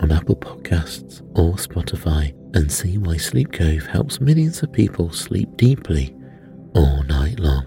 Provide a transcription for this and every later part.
on Apple Podcasts or Spotify and see why Sleep Cove helps millions of people sleep deeply all night long.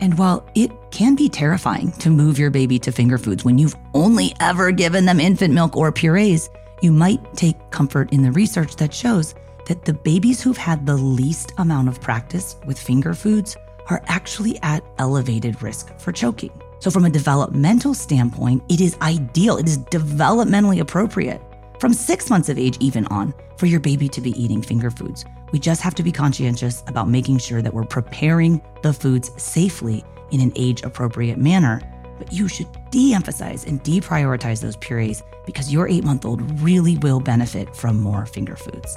And while it can be terrifying to move your baby to finger foods when you've only ever given them infant milk or purees, you might take comfort in the research that shows that the babies who've had the least amount of practice with finger foods are actually at elevated risk for choking. So, from a developmental standpoint, it is ideal, it is developmentally appropriate from six months of age, even on, for your baby to be eating finger foods. We just have to be conscientious about making sure that we're preparing the foods safely in an age appropriate manner. But you should de emphasize and deprioritize those purees because your eight month old really will benefit from more finger foods.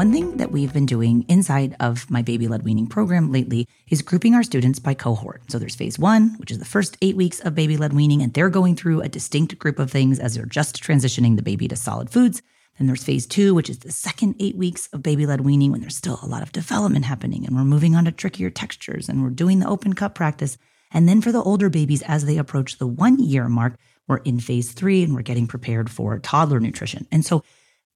One thing that we've been doing inside of my baby led weaning program lately is grouping our students by cohort. So there's phase one, which is the first eight weeks of baby led weaning, and they're going through a distinct group of things as they're just transitioning the baby to solid foods. Then there's phase two, which is the second eight weeks of baby led weaning when there's still a lot of development happening and we're moving on to trickier textures and we're doing the open cup practice. And then for the older babies, as they approach the one year mark, we're in phase three and we're getting prepared for toddler nutrition. And so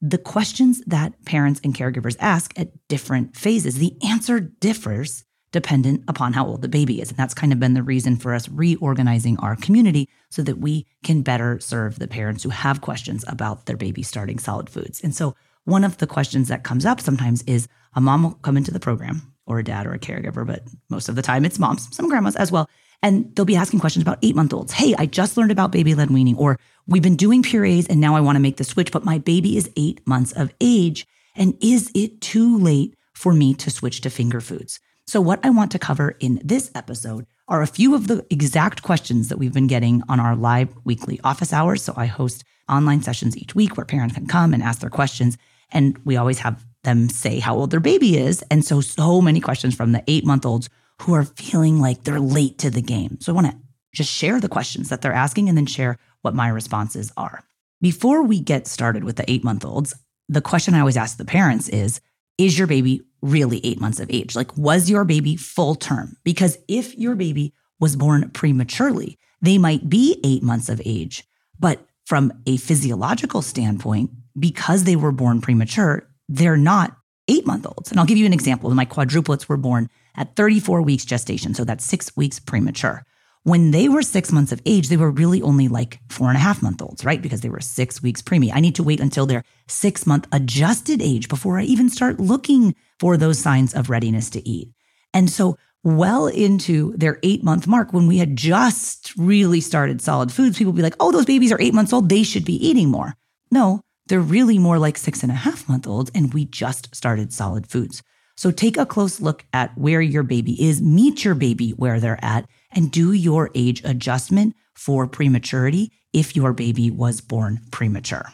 the questions that parents and caregivers ask at different phases, the answer differs dependent upon how old the baby is. And that's kind of been the reason for us reorganizing our community so that we can better serve the parents who have questions about their baby starting solid foods. And so one of the questions that comes up sometimes is a mom will come into the program or a dad or a caregiver, but most of the time it's moms, some grandmas as well. And they'll be asking questions about eight month olds. Hey, I just learned about baby led weaning, or we've been doing purees and now I want to make the switch, but my baby is eight months of age. And is it too late for me to switch to finger foods? So, what I want to cover in this episode are a few of the exact questions that we've been getting on our live weekly office hours. So, I host online sessions each week where parents can come and ask their questions. And we always have them say how old their baby is. And so, so many questions from the eight month olds who are feeling like they're late to the game. So I want to just share the questions that they're asking and then share what my responses are. Before we get started with the eight month olds, the question I always ask the parents is Is your baby really eight months of age? Like, was your baby full term? Because if your baby was born prematurely, they might be eight months of age. But from a physiological standpoint, because they were born premature, they're not eight month olds. And I'll give you an example. My quadruplets were born at 34 weeks gestation. So that's six weeks premature. When they were six months of age, they were really only like four and a half month olds, right? Because they were six weeks preemie. I need to wait until their six month adjusted age before I even start looking for those signs of readiness to eat. And so, well into their eight month mark, when we had just really started solid foods, people would be like, oh, those babies are eight months old. They should be eating more. No, they're really more like six and a half month olds, and we just started solid foods. So take a close look at where your baby is, meet your baby where they're at, and do your age adjustment for prematurity if your baby was born premature.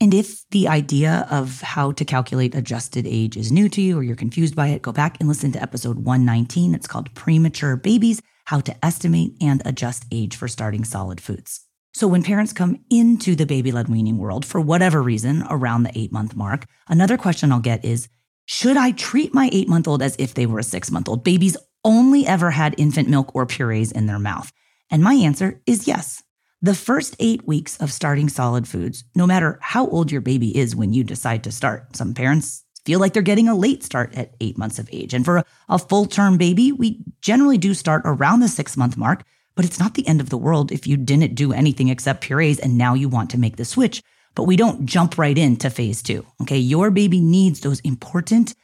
And if the idea of how to calculate adjusted age is new to you or you're confused by it, go back and listen to episode 119. It's called Premature Babies How to Estimate and Adjust Age for Starting Solid Foods. So when parents come into the baby led weaning world for whatever reason around the eight month mark, another question I'll get is Should I treat my eight month old as if they were a six month old? Babies only ever had infant milk or purees in their mouth. And my answer is yes. The first eight weeks of starting solid foods, no matter how old your baby is when you decide to start, some parents feel like they're getting a late start at eight months of age. And for a, a full term baby, we generally do start around the six month mark, but it's not the end of the world if you didn't do anything except purees and now you want to make the switch. But we don't jump right into phase two. Okay. Your baby needs those important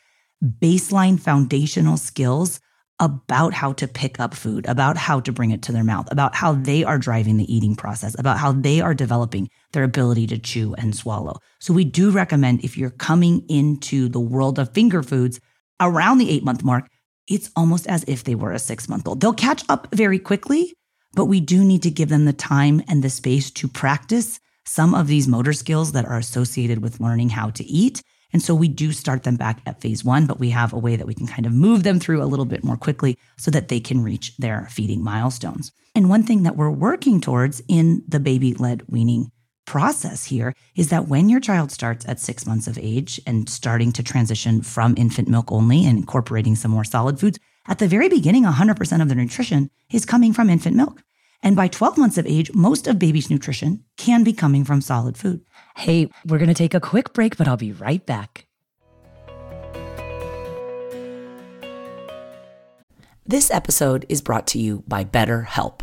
baseline foundational skills about how to pick up food, about how to bring it to their mouth, about how they are driving the eating process, about how they are developing their ability to chew and swallow. So we do recommend if you're coming into the world of finger foods around the eight month mark, it's almost as if they were a six month old. They'll catch up very quickly, but we do need to give them the time and the space to practice some of these motor skills that are associated with learning how to eat and so we do start them back at phase one, but we have a way that we can kind of move them through a little bit more quickly so that they can reach their feeding milestones. And one thing that we're working towards in the baby led weaning process here is that when your child starts at six months of age and starting to transition from infant milk only and incorporating some more solid foods, at the very beginning, 100% of their nutrition is coming from infant milk. And by 12 months of age, most of baby's nutrition can be coming from solid food. Hey, we're going to take a quick break, but I'll be right back. This episode is brought to you by BetterHelp.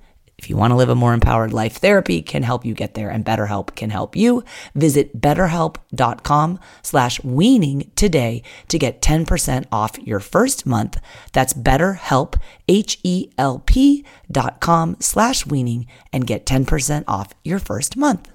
If you want to live a more empowered life, therapy can help you get there and BetterHelp can help you. Visit betterhelp.com slash weaning today to get 10% off your first month. That's betterhelp, H-E-L-P dot com slash weaning and get 10% off your first month.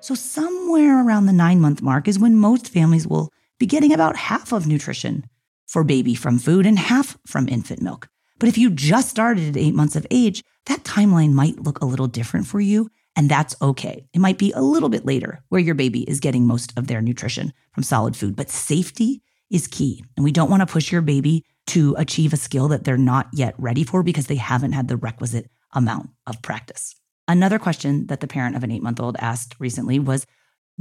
So, somewhere around the nine month mark is when most families will be getting about half of nutrition for baby from food and half from infant milk. But if you just started at eight months of age, that timeline might look a little different for you, and that's okay. It might be a little bit later where your baby is getting most of their nutrition from solid food, but safety is key. And we don't want to push your baby to achieve a skill that they're not yet ready for because they haven't had the requisite amount of practice. Another question that the parent of an eight month old asked recently was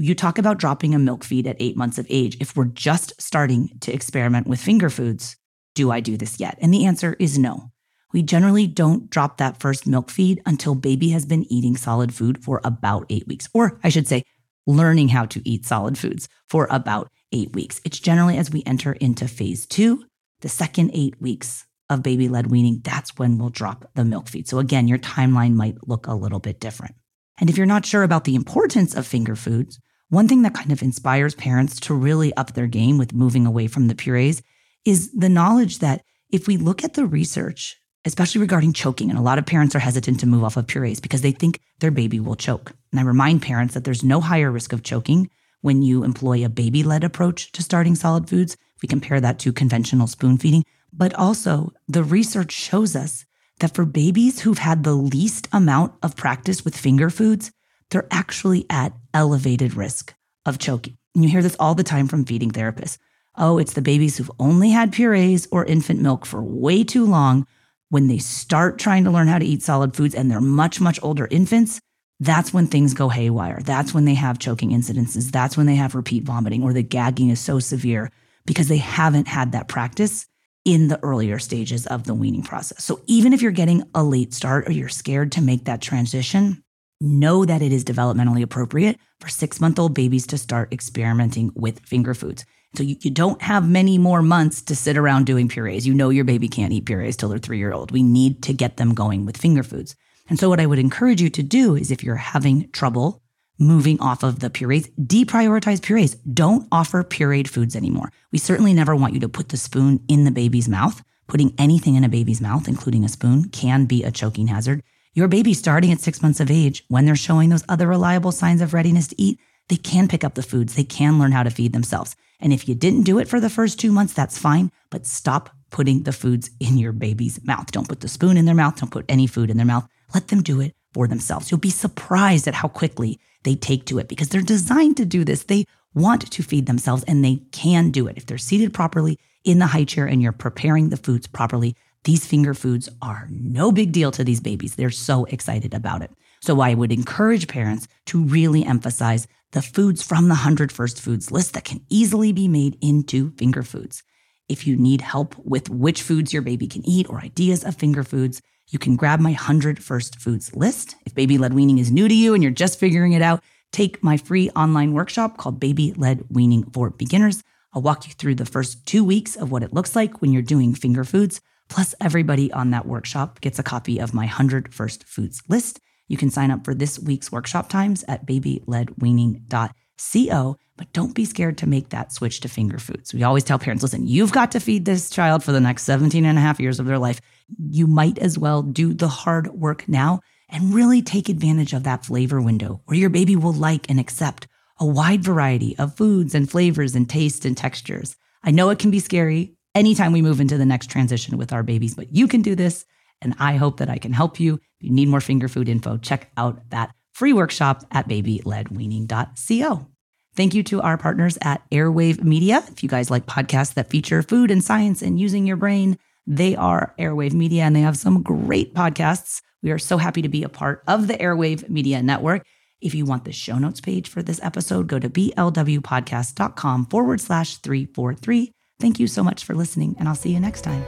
You talk about dropping a milk feed at eight months of age. If we're just starting to experiment with finger foods, do I do this yet? And the answer is no. We generally don't drop that first milk feed until baby has been eating solid food for about eight weeks, or I should say, learning how to eat solid foods for about eight weeks. It's generally as we enter into phase two, the second eight weeks of baby led weaning, that's when we'll drop the milk feed. So again, your timeline might look a little bit different. And if you're not sure about the importance of finger foods, one thing that kind of inspires parents to really up their game with moving away from the purees is the knowledge that if we look at the research, especially regarding choking, and a lot of parents are hesitant to move off of purees because they think their baby will choke. And I remind parents that there's no higher risk of choking when you employ a baby led approach to starting solid foods. If we compare that to conventional spoon feeding, but also, the research shows us that for babies who've had the least amount of practice with finger foods, they're actually at elevated risk of choking. And you hear this all the time from feeding therapists. Oh, it's the babies who've only had purees or infant milk for way too long. When they start trying to learn how to eat solid foods and they're much, much older infants, that's when things go haywire. That's when they have choking incidences. That's when they have repeat vomiting or the gagging is so severe because they haven't had that practice in the earlier stages of the weaning process. So even if you're getting a late start or you're scared to make that transition, know that it is developmentally appropriate for six month old babies to start experimenting with finger foods. So you, you, don't have many more months to sit around doing purees. You know your baby can't eat purees till they're three year old. We need to get them going with finger foods. And so what I would encourage you to do is if you're having trouble moving off of the purees. Deprioritize purees. Don't offer pureed foods anymore. We certainly never want you to put the spoon in the baby's mouth. Putting anything in a baby's mouth, including a spoon, can be a choking hazard. Your baby starting at six months of age, when they're showing those other reliable signs of readiness to eat, they can pick up the foods. They can learn how to feed themselves. And if you didn't do it for the first two months, that's fine, but stop putting the foods in your baby's mouth. Don't put the spoon in their mouth. Don't put any food in their mouth. Let them do it for themselves. You'll be surprised at how quickly they take to it because they're designed to do this. They want to feed themselves and they can do it. If they're seated properly in the high chair and you're preparing the foods properly, these finger foods are no big deal to these babies. They're so excited about it. So I would encourage parents to really emphasize the foods from the 100 First Foods list that can easily be made into finger foods. If you need help with which foods your baby can eat or ideas of finger foods, you can grab my 100 First Foods list. If baby led weaning is new to you and you're just figuring it out, take my free online workshop called Baby Led Weaning for Beginners. I'll walk you through the first two weeks of what it looks like when you're doing finger foods. Plus, everybody on that workshop gets a copy of my 100 First Foods list. You can sign up for this week's workshop times at babyledweaning.co, but don't be scared to make that switch to finger foods. We always tell parents listen, you've got to feed this child for the next 17 and a half years of their life. You might as well do the hard work now and really take advantage of that flavor window where your baby will like and accept a wide variety of foods and flavors and tastes and textures. I know it can be scary anytime we move into the next transition with our babies, but you can do this. And I hope that I can help you. If you need more finger food info, check out that free workshop at babyledweaning.co. Thank you to our partners at Airwave Media. If you guys like podcasts that feature food and science and using your brain, they are Airwave Media and they have some great podcasts. We are so happy to be a part of the Airwave Media Network. If you want the show notes page for this episode, go to blwpodcast.com forward slash 343. Thank you so much for listening, and I'll see you next time.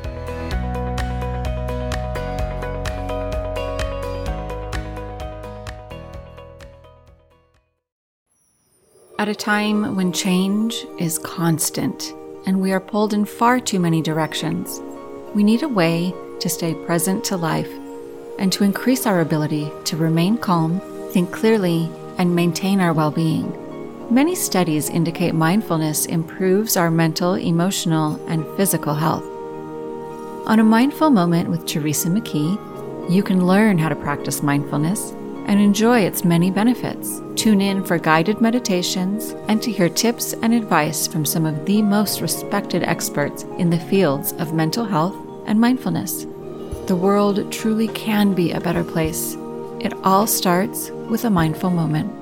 At a time when change is constant and we are pulled in far too many directions, we need a way to stay present to life and to increase our ability to remain calm, think clearly, and maintain our well being. Many studies indicate mindfulness improves our mental, emotional, and physical health. On a mindful moment with Teresa McKee, you can learn how to practice mindfulness and enjoy its many benefits. Tune in for guided meditations and to hear tips and advice from some of the most respected experts in the fields of mental health and mindfulness. The world truly can be a better place. It all starts with a mindful moment.